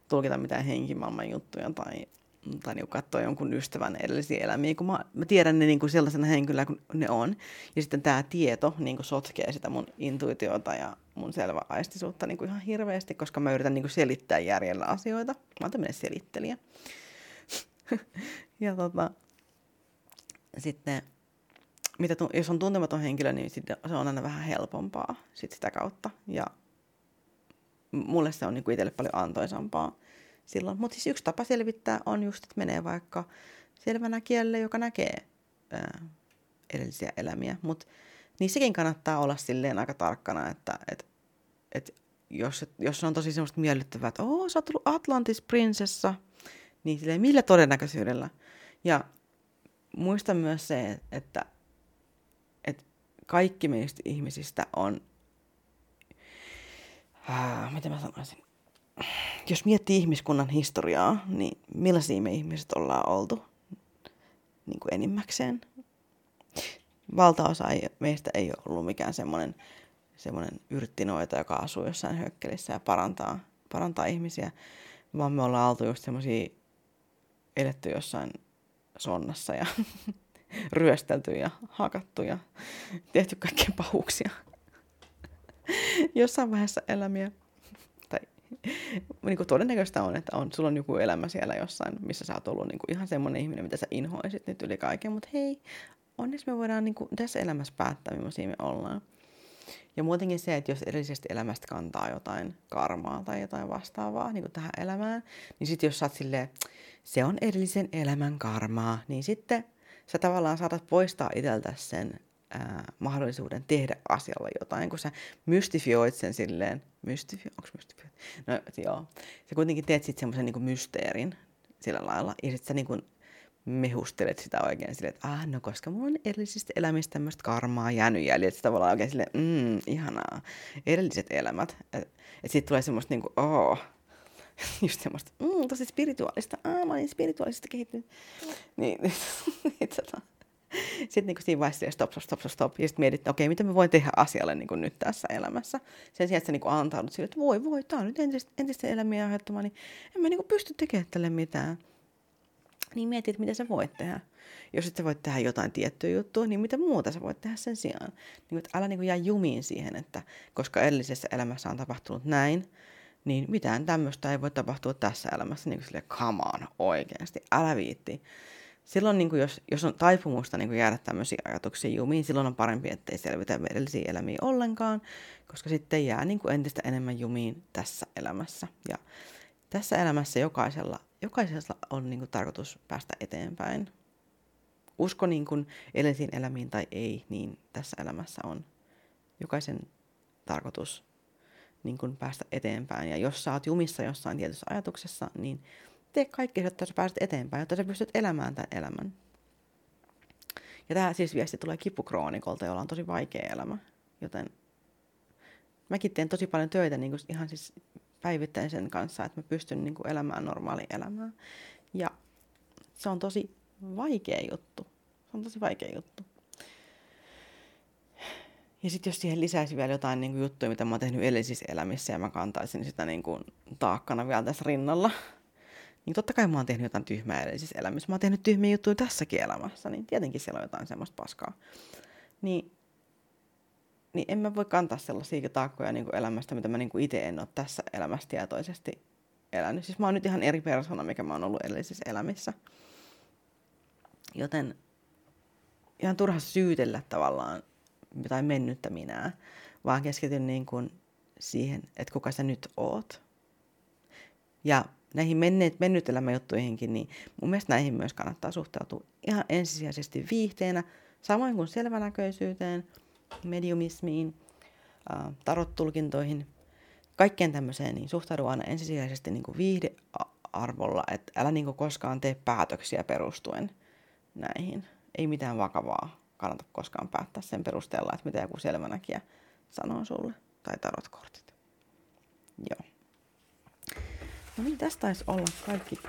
tulkita mitään henkimaailman juttuja tai tai niin katsoa jonkun ystävän edellisiä elämiä, kun mä, mä tiedän ne niin kuin sellaisena henkilöä kuin ne on. Ja sitten tämä tieto niin kuin sotkee sitä mun intuitiota ja mun selvä aistisuutta niin kuin ihan hirveästi, koska mä yritän niin kuin selittää järjellä asioita. Mä oon tämmöinen selittelijä. ja tota, sitten, mitä jos on tuntematon henkilö, niin se on aina vähän helpompaa sit sitä kautta. Ja mulle se on niin kuin itselle paljon antoisampaa silloin. Mutta siis yksi tapa selvittää on just, että menee vaikka selvänä kielelle, joka näkee ää, edellisiä elämiä. Mutta niissäkin kannattaa olla silleen aika tarkkana, että et, et jos, jos on tosi semmoista miellyttävää, että ooo, sä oot Atlantis prinsessa, niin silleen millä todennäköisyydellä. Ja muista myös se, että, että kaikki meistä ihmisistä on, miten mä sanoisin, jos miettii ihmiskunnan historiaa, niin millaisia me ihmiset ollaan oltu niin kuin enimmäkseen. Valtaosa ei, meistä ei ole ollut mikään semmoinen, semmoinen yrttinoita, joka asuu jossain hökkelissä ja parantaa, parantaa ihmisiä, vaan me ollaan oltu just semmoisia eletty jossain sonnassa ja ryöstelty ja hakattu ja tehty kaikkia pahuuksia jossain vaiheessa elämiä niin kuin todennäköistä on, että on, sulla on joku elämä siellä jossain, missä sä oot ollut niin kuin ihan semmoinen ihminen, mitä sä inhoisit nyt yli kaiken, mutta hei, onneksi me voidaan niin kuin tässä elämässä päättää, millaisia me ollaan. Ja muutenkin se, että jos edellisestä elämästä kantaa jotain karmaa tai jotain vastaavaa niin kuin tähän elämään, niin sitten jos sä oot silleen, se on edellisen elämän karmaa, niin sitten sä tavallaan saatat poistaa itseltä sen ää, mahdollisuuden tehdä asialle jotain, kun sä mystifioit sen silleen, mystifio, onko mystifio? No joo, sä kuitenkin teet sitten semmoisen niin mysteerin sillä lailla, ja sitten sä niin kuin mehustelet sitä oikein silleen, että ah, no koska mulla on edellisistä elämistä tämmöistä karmaa jäänyt jäljellä, että tavallaan oikein silleen, mm, ihanaa, edelliset elämät. Että et siitä tulee semmoista niinku, oh, just semmoista, mm, tosi spirituaalista, ah, mä olin spirituaalista kehittynyt. Niin, niin, niin tota, sitten niin siinä vaiheessa stop, stop, stop, stop, ja sitten mietit, että okei, okay, mitä mä voin tehdä asialle niin kuin nyt tässä elämässä. Sen sijaan, että sä niin antaudut sille, että voi, voi, tää on nyt entistä, entistä elämiä aiheuttamaan, niin en mä niin kuin pysty tekemään tälle mitään. Niin mietit, mitä sä voit tehdä. Jos et sä voit tehdä jotain tiettyä juttua, niin mitä muuta sä voit tehdä sen sijaan. Niin kuin, että älä niin kuin jää jumiin siihen, että koska edellisessä elämässä on tapahtunut näin, niin mitään tämmöistä ei voi tapahtua tässä elämässä. Niin kuin silleen, come on, oikeasti, älä viitti silloin niin kuin jos, jos on taipumusta niin kuin jäädä tämmöisiä ajatuksia jumiin, silloin on parempi, ettei selvitä edellisiä elämiä ollenkaan, koska sitten jää niin kuin entistä enemmän jumiin tässä elämässä. Ja tässä elämässä jokaisella, jokaisella on niin kuin tarkoitus päästä eteenpäin. Usko niin kuin edellisiin elämiin tai ei, niin tässä elämässä on jokaisen tarkoitus niin kuin päästä eteenpäin. Ja jos sä oot jumissa jossain tietyssä ajatuksessa, niin tee kaikki, jotta sä pääset eteenpäin, jotta sä pystyt elämään tämän elämän. Ja tämä siis viesti tulee kipukroonikolta, jolla on tosi vaikea elämä. Joten mäkin teen tosi paljon töitä niin kuin ihan siis päivittäin sen kanssa, että mä pystyn niin kuin elämään normaali elämää. Ja se on tosi vaikea juttu. Se on tosi vaikea juttu. Ja sitten jos siihen lisäisi vielä jotain niin kuin juttuja, mitä mä oon tehnyt elämissä ja mä kantaisin sitä niin kuin taakkana vielä tässä rinnalla, niin totta kai mä oon tehnyt jotain tyhmää edellisissä elämissä. Mä oon tehnyt tyhmiä juttuja tässäkin elämässä, niin tietenkin siellä on jotain semmoista paskaa. Niin, niin en mä voi kantaa sellaisia taakkoja niin elämästä, mitä mä niin itse en ole tässä elämässä tietoisesti elänyt. Siis mä oon nyt ihan eri persona, mikä mä oon ollut edellisissä elämissä. Joten ihan turha syytellä tavallaan jotain mennyttä minää, vaan keskityn niin kuin siihen, että kuka sä nyt oot. Ja näihin menneet, mennyt elämäjuttuihinkin, niin mun mielestä näihin myös kannattaa suhtautua ihan ensisijaisesti viihteenä, samoin kuin selvänäköisyyteen, mediumismiin, tarottulkintoihin, kaikkeen tämmöiseen, niin suhtaudu aina ensisijaisesti niin viihdearvolla, että älä niin kuin koskaan tee päätöksiä perustuen näihin. Ei mitään vakavaa kannata koskaan päättää sen perusteella, että mitä joku selvänäkijä sanoo sulle, tai tarotkortit. Joo. No niin, tästä taisi olla kaikki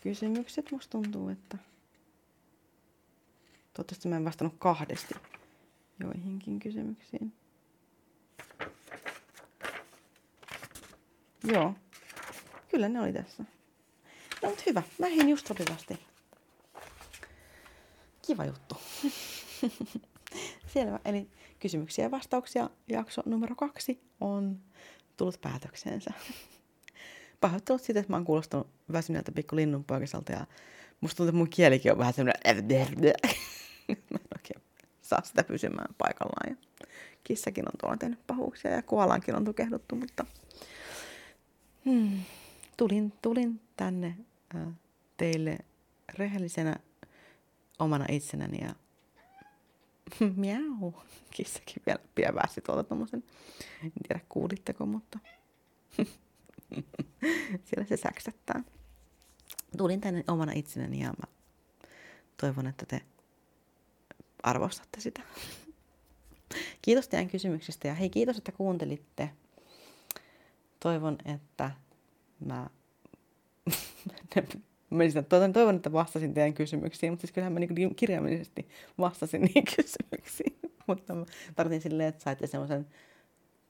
kysymykset. Musta tuntuu, että toivottavasti mä en vastannut kahdesti joihinkin kysymyksiin. Joo, kyllä ne oli tässä. No mutta hyvä, mä hin just sopivasti. Kiva juttu. Selvä, eli kysymyksiä ja vastauksia jakso numero kaksi on tullut päätökseensä. Pahoittelut siitä, että mä oon kuulostanut väsyneeltä pikku linnunpoikaselta ja musta tuntuu, että mun kielikin on vähän semmoinen... mä en oikein saa sitä pysymään paikallaan. Ja kissakin on tuolla tehnyt pahuuksia ja koalankin on tukehduttu, mutta hmm, tulin, tulin tänne teille rehellisenä omana itsenäni ja miau, kissakin vielä piävästi tuolta tommosen, en tiedä kuulitteko, mutta siellä se säksättää. Tulin tänne omana itsenäni ja mä toivon, että te arvostatte sitä. Kiitos teidän kysymyksistä ja hei kiitos, että kuuntelitte. Toivon, että mä... mä toivon, että vastasin teidän kysymyksiin, mutta siis kyllähän mä niin kirjaimellisesti vastasin niihin kysymyksiin. mutta mä tarvitsin silleen, että saitte semmoisen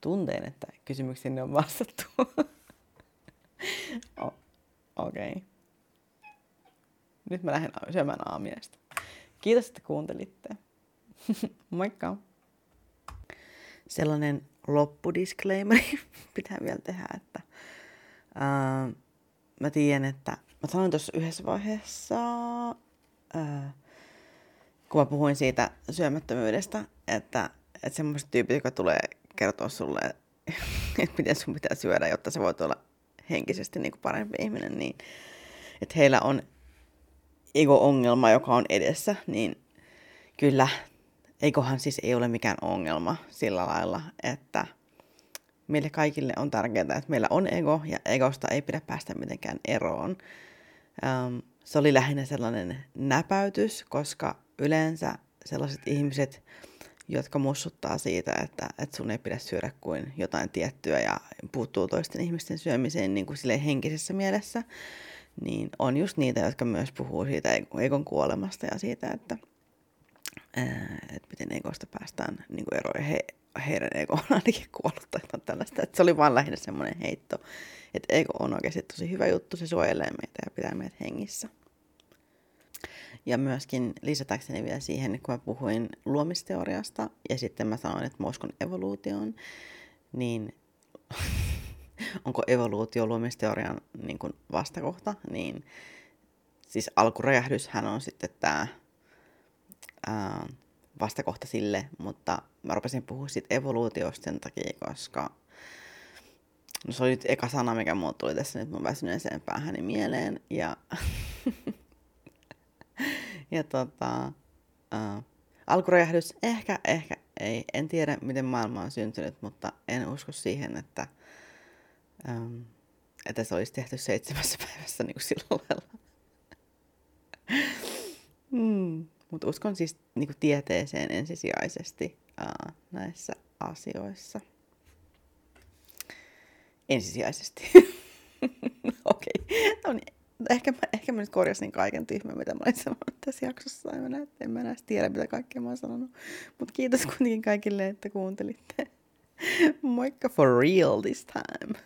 tunteen, että kysymyksiin on vastattu. Okei. Okay. Nyt mä lähden syömään aamiaista. Kiitos, että kuuntelitte. Moikka! Sellainen loppudisclaimer pitää vielä tehdä, että ää, mä tiedän, että mä sanoin tuossa yhdessä vaiheessa, ää, kun mä puhuin siitä syömättömyydestä, että, että semmoiset tyypit, jotka tulee kertoa sulle, että miten sun pitää syödä, jotta sä voit olla henkisesti niin kuin parempi ihminen, niin että heillä on ego-ongelma, joka on edessä, niin kyllä, eikohan siis ei ole mikään ongelma sillä lailla, että meille kaikille on tärkeää, että meillä on ego ja egosta ei pidä päästä mitenkään eroon. Um, se oli lähinnä sellainen näpäytys, koska yleensä sellaiset ihmiset, jotka mussuttaa siitä, että, että sun ei pidä syödä kuin jotain tiettyä ja puuttuu toisten ihmisten syömiseen niin kuin henkisessä mielessä, niin on just niitä, jotka myös puhuu siitä egon kuolemasta ja siitä, että, että miten egosta päästään niin kuin eroon. He, heidän ego on ainakin kuollut tai tällaista. Että se oli vaan lähinnä semmoinen heitto, että ego on oikeasti tosi hyvä juttu, se suojelee meitä ja pitää meitä hengissä. Ja myöskin lisätäkseni vielä siihen, kun mä puhuin luomisteoriasta ja sitten mä sanoin, että mä uskon evoluutioon, niin onko evoluutio luomisteorian niin kuin vastakohta, niin siis alkuräjähdyshän on sitten tämä vastakohta sille, mutta mä rupesin puhua siitä evoluutiosta sen takia, koska no se oli nyt eka sana, mikä mulle tuli tässä nyt mun väsyneeseen päähäni mieleen, ja ja tota, uh, alkuräjähdys, ehkä, ehkä ei. En tiedä, miten maailma on syntynyt, mutta en usko siihen, että, um, että se olisi tehty seitsemässä päivässä niin kuin sillä lailla. mm, mutta uskon siis niin kuin tieteeseen ensisijaisesti uh, näissä asioissa. Ensisijaisesti. Okei. Okay. No niin, ehkä mä, ehkä mä nyt korjasin kaiken tyhmän, mitä mä olin sanonut tässä jaksossa. En mä, näe, en mä enää tiedä, mitä kaikkea mä oon sanonut. Mutta kiitos kuitenkin kaikille, että kuuntelitte. Moikka for real this time.